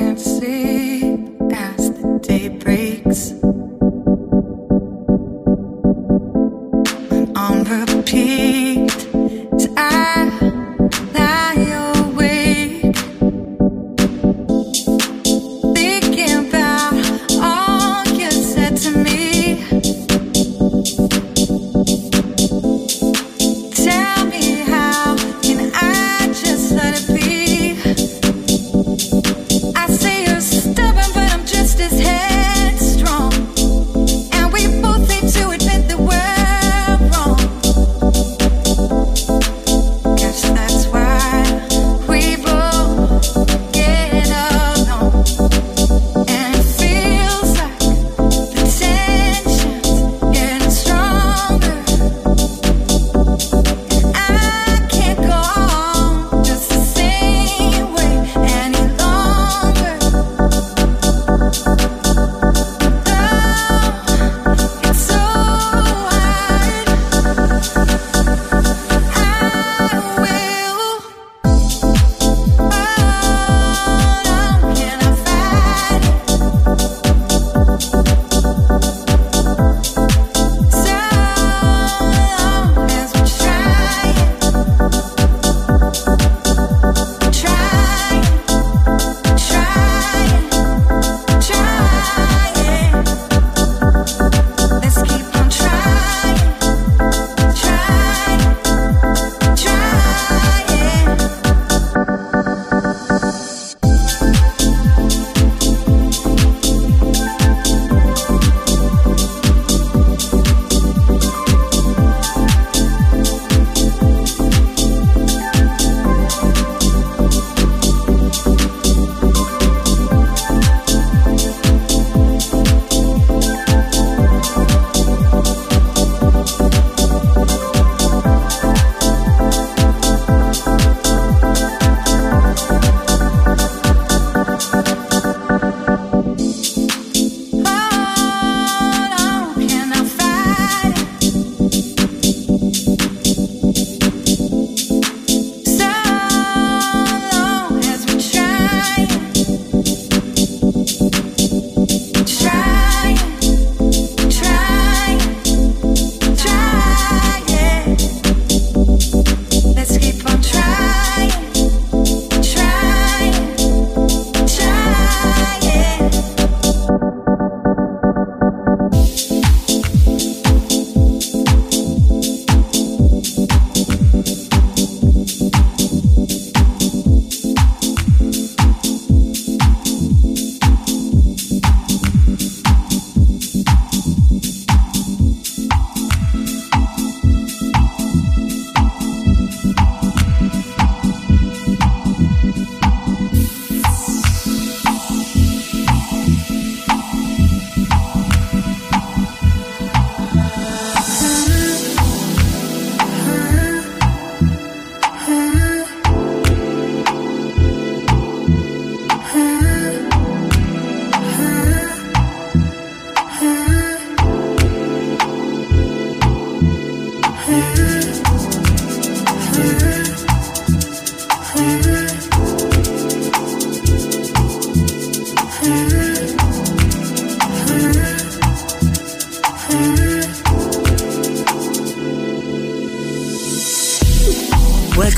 can't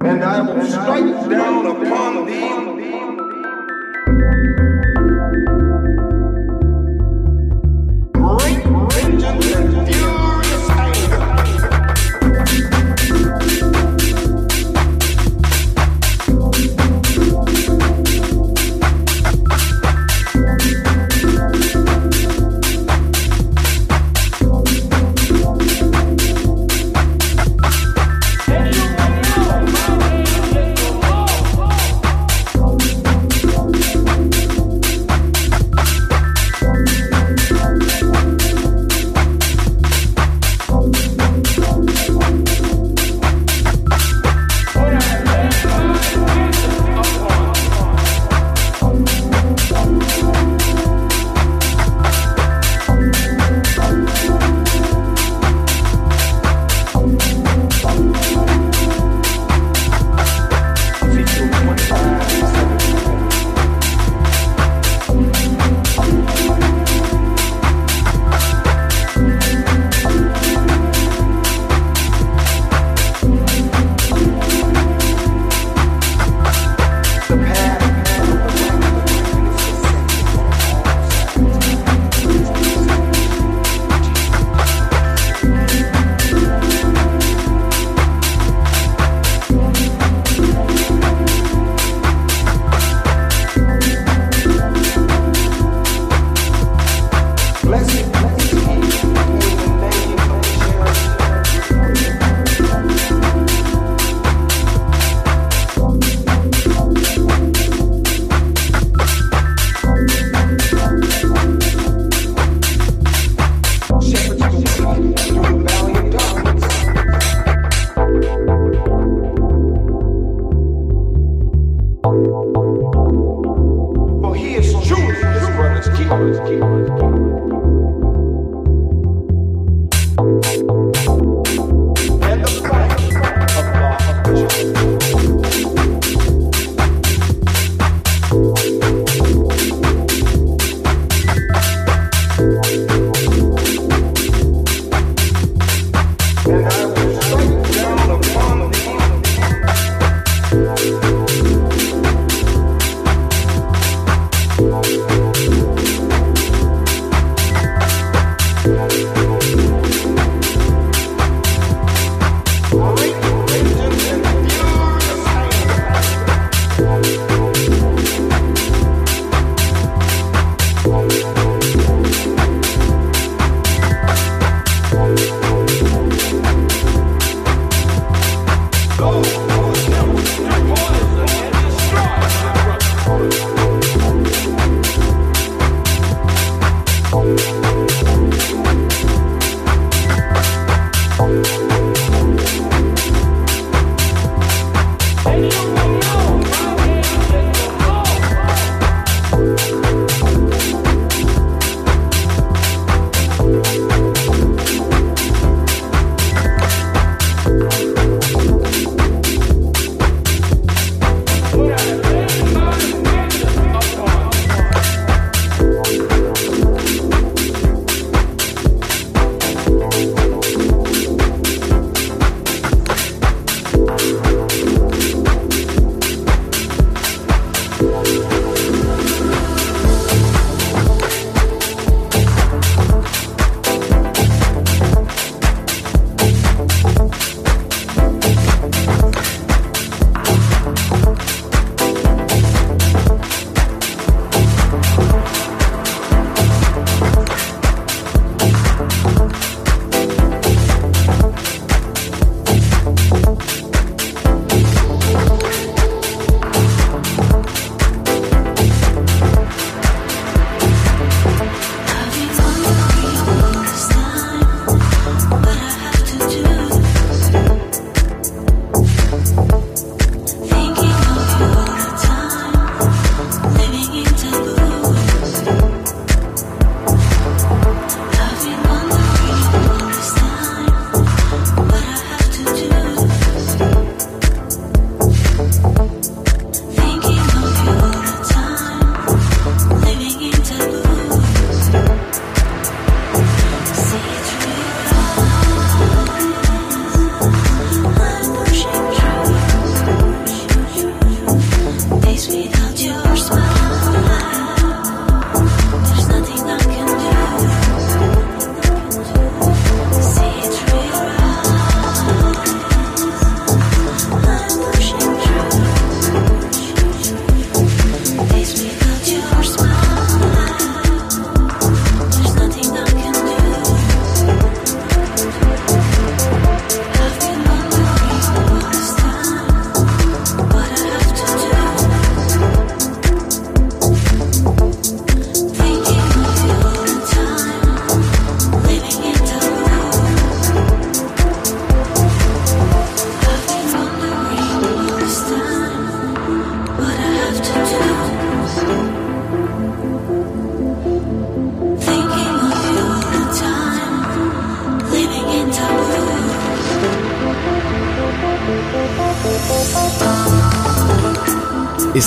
and I will strike down upon thee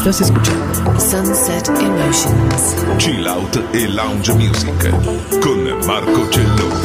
Estás escuchando Sunset Emotions. Chill Out e Lounge Music con Marco Celloni.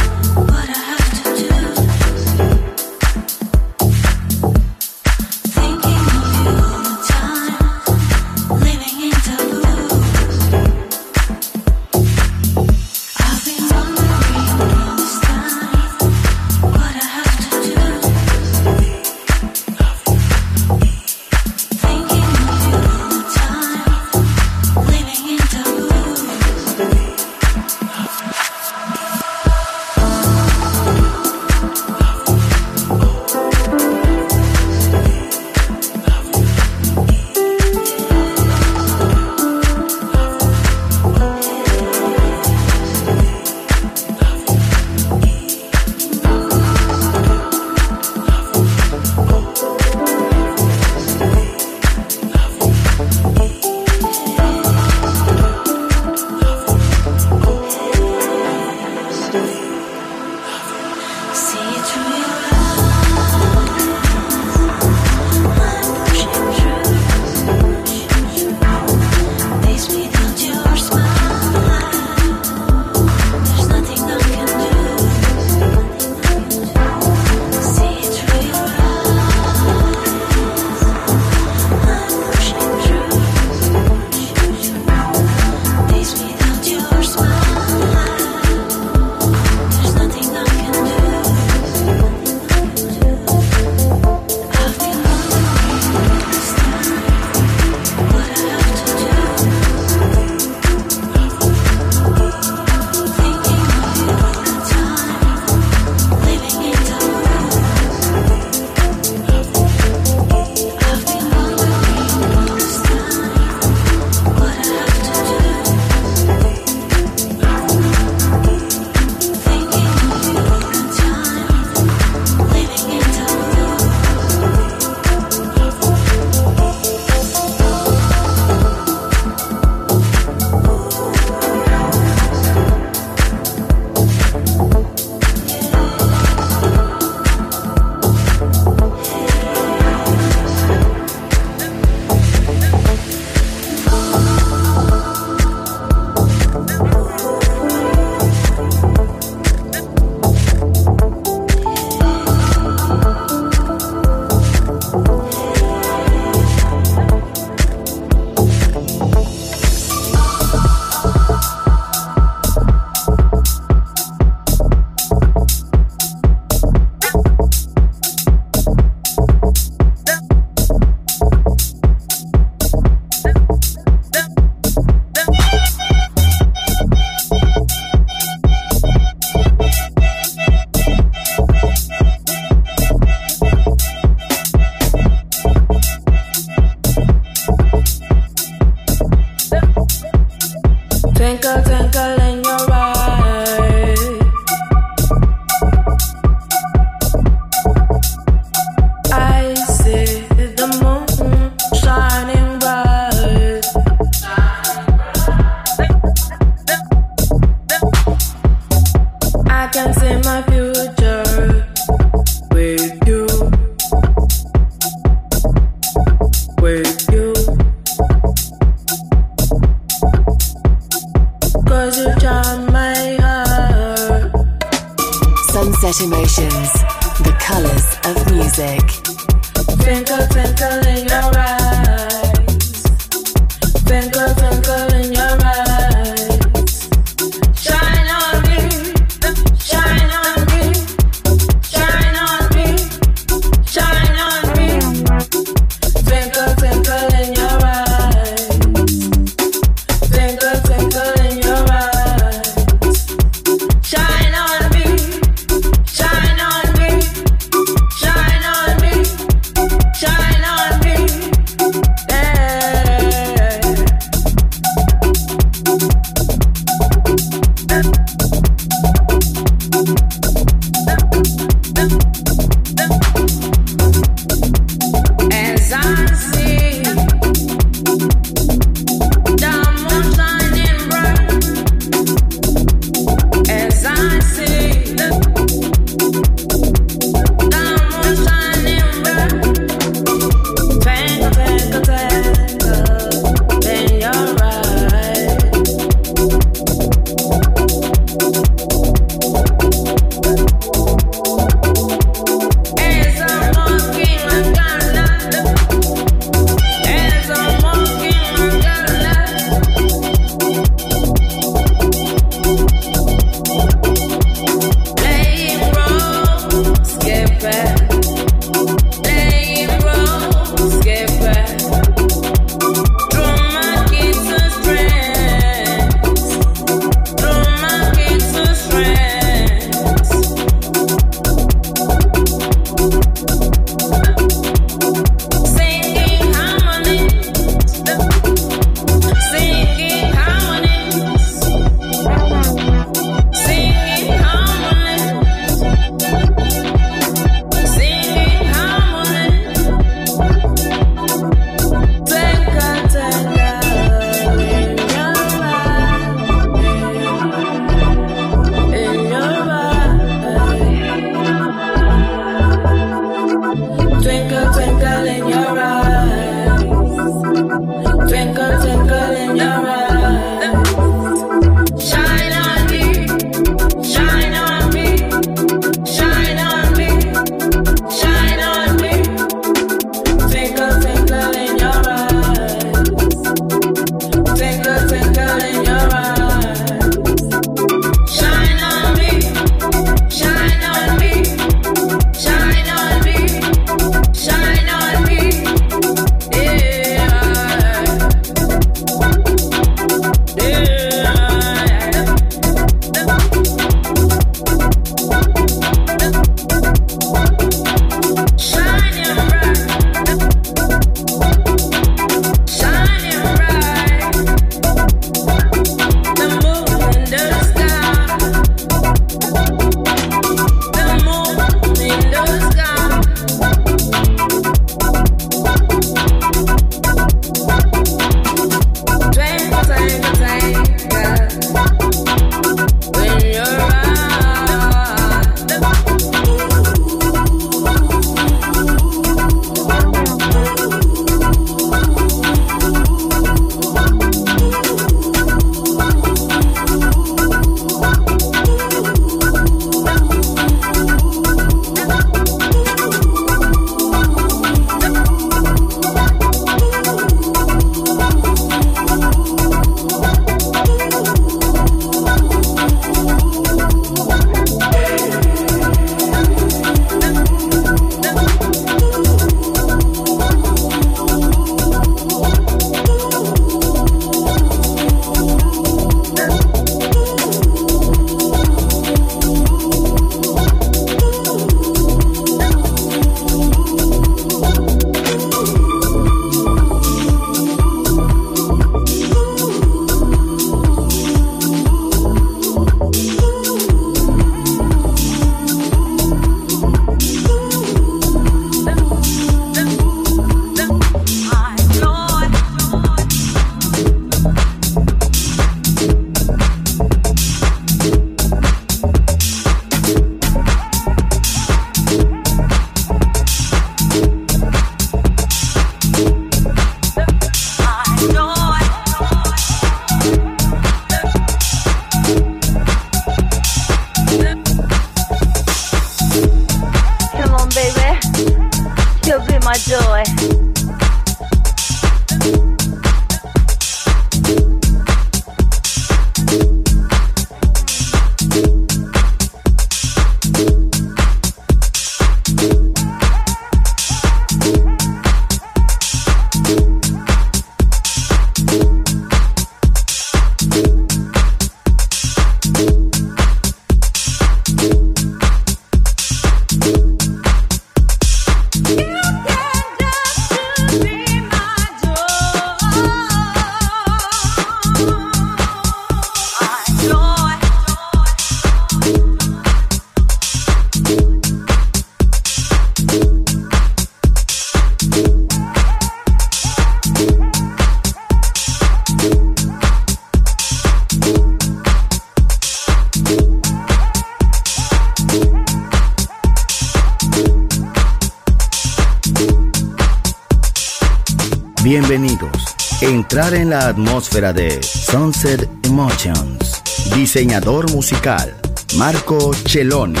La atmósfera de Sunset Emotions. Diseñador musical Marco Celloni,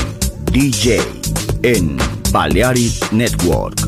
DJ en Balearic Network.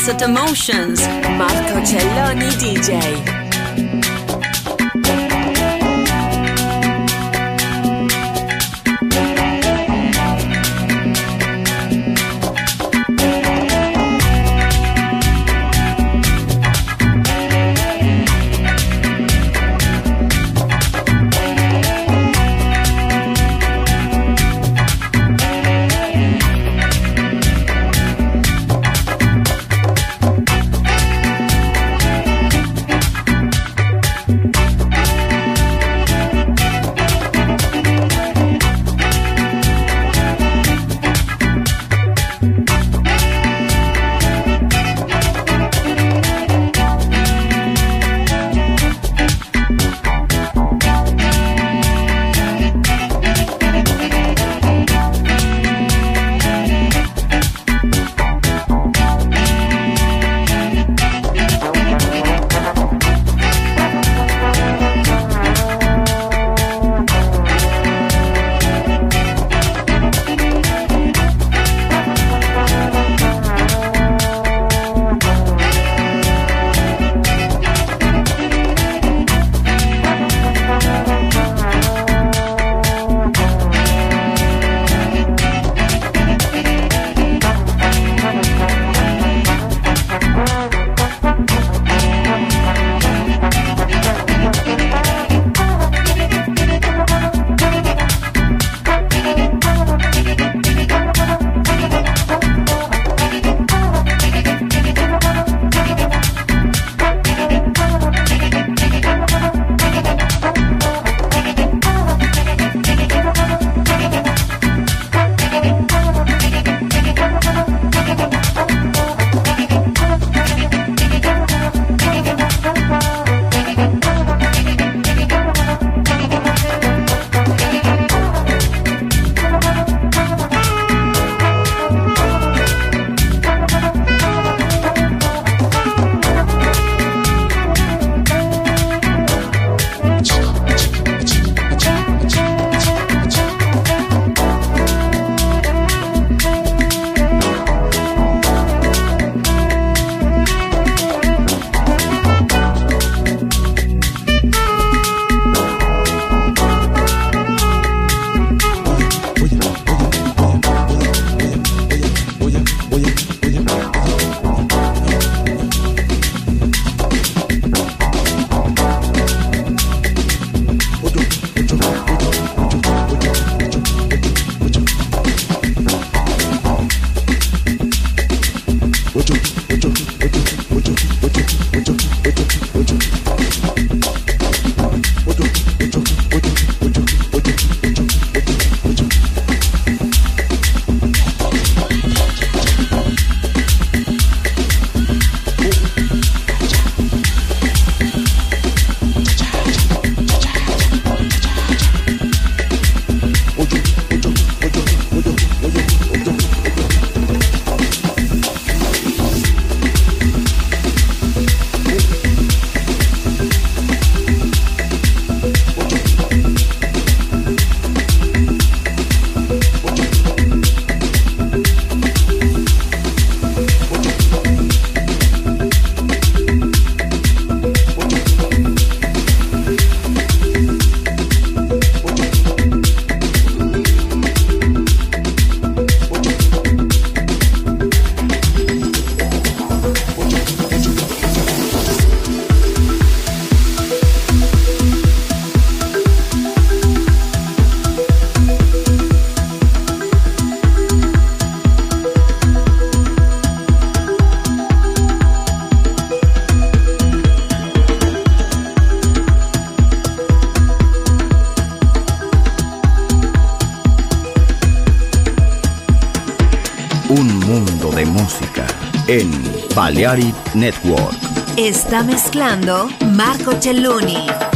This is Sunset Emotions. Marco Celloni DJ. Balearic Network. Está mezclando Marco Celloni.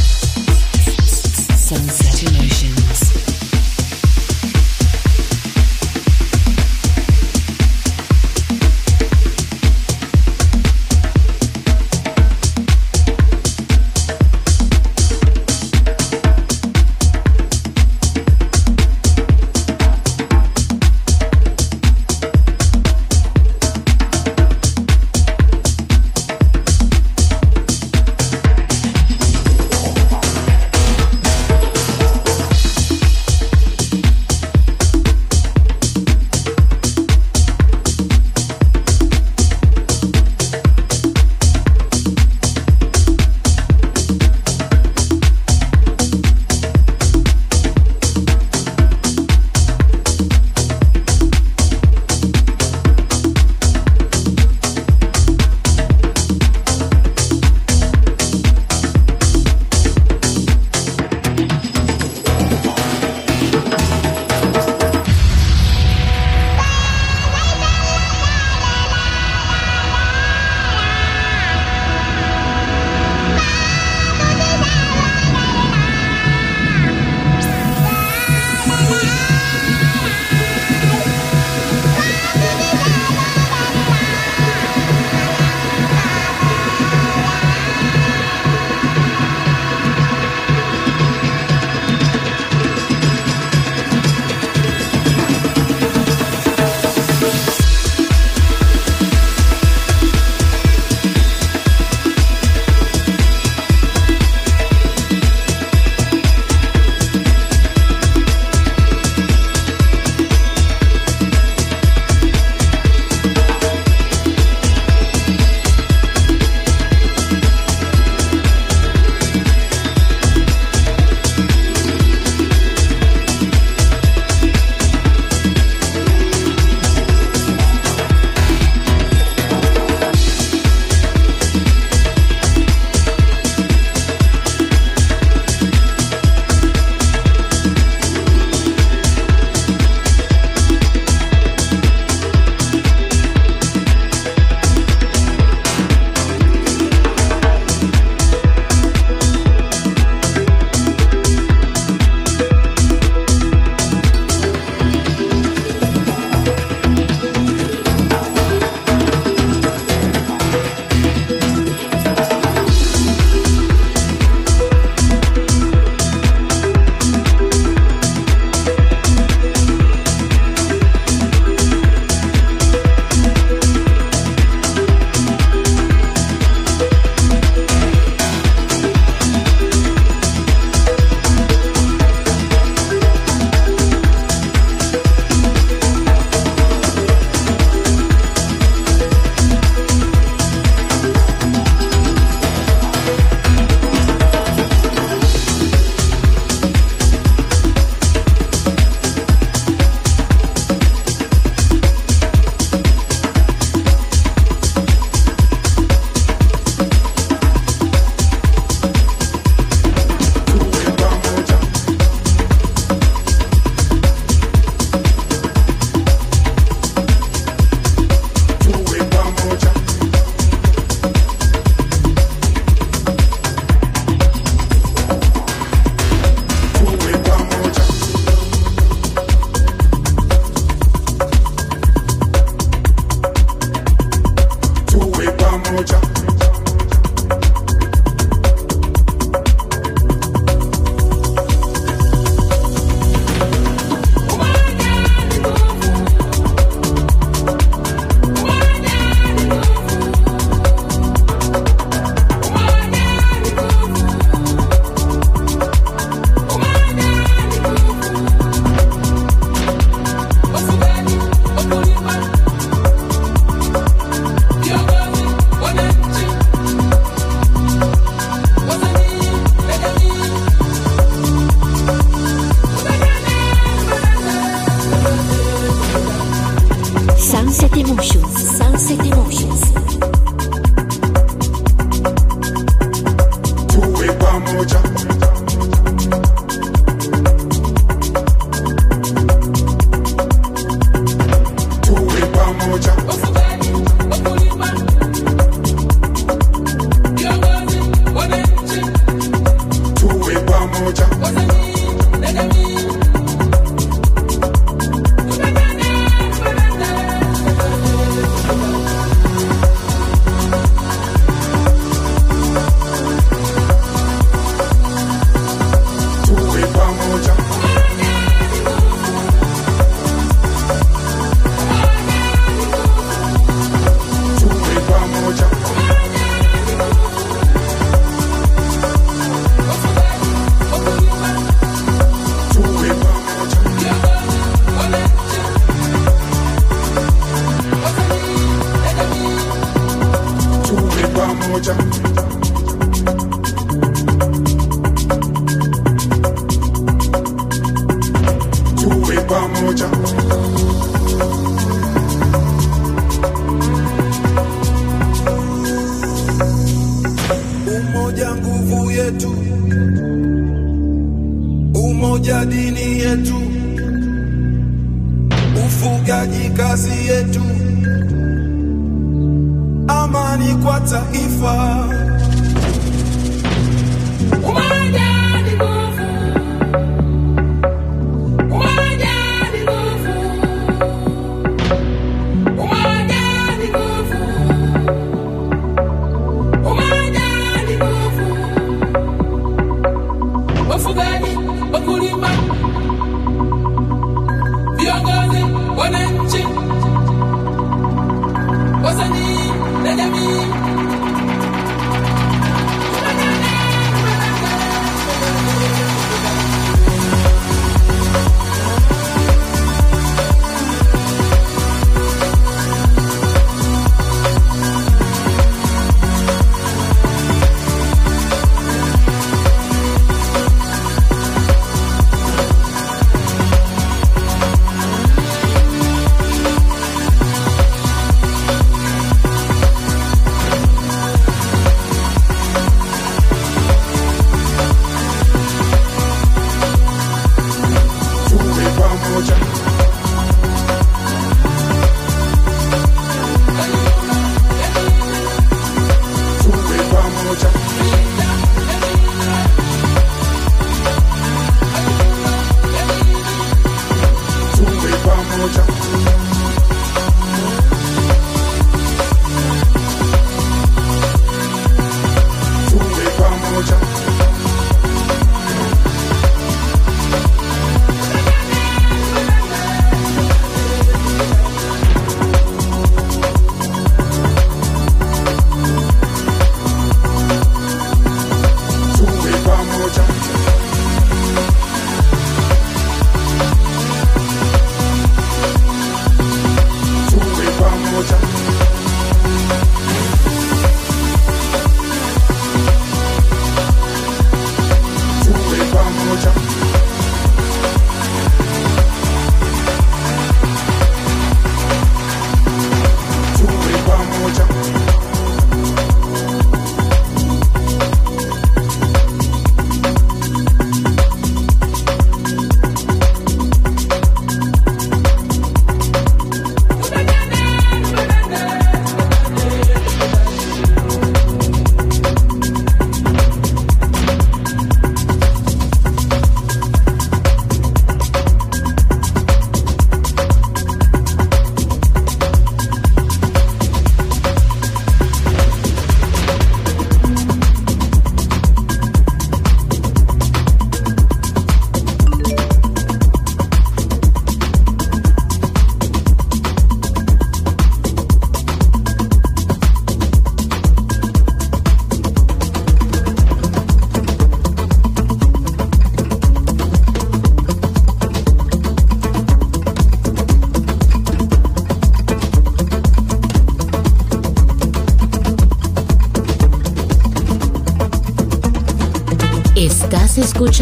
one engine.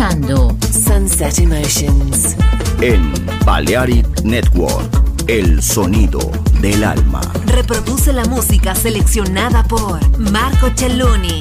Escuchando Sunset Emotions. En Balearic Network, el sonido del alma. Reproduce la música seleccionada por Marco Celloni.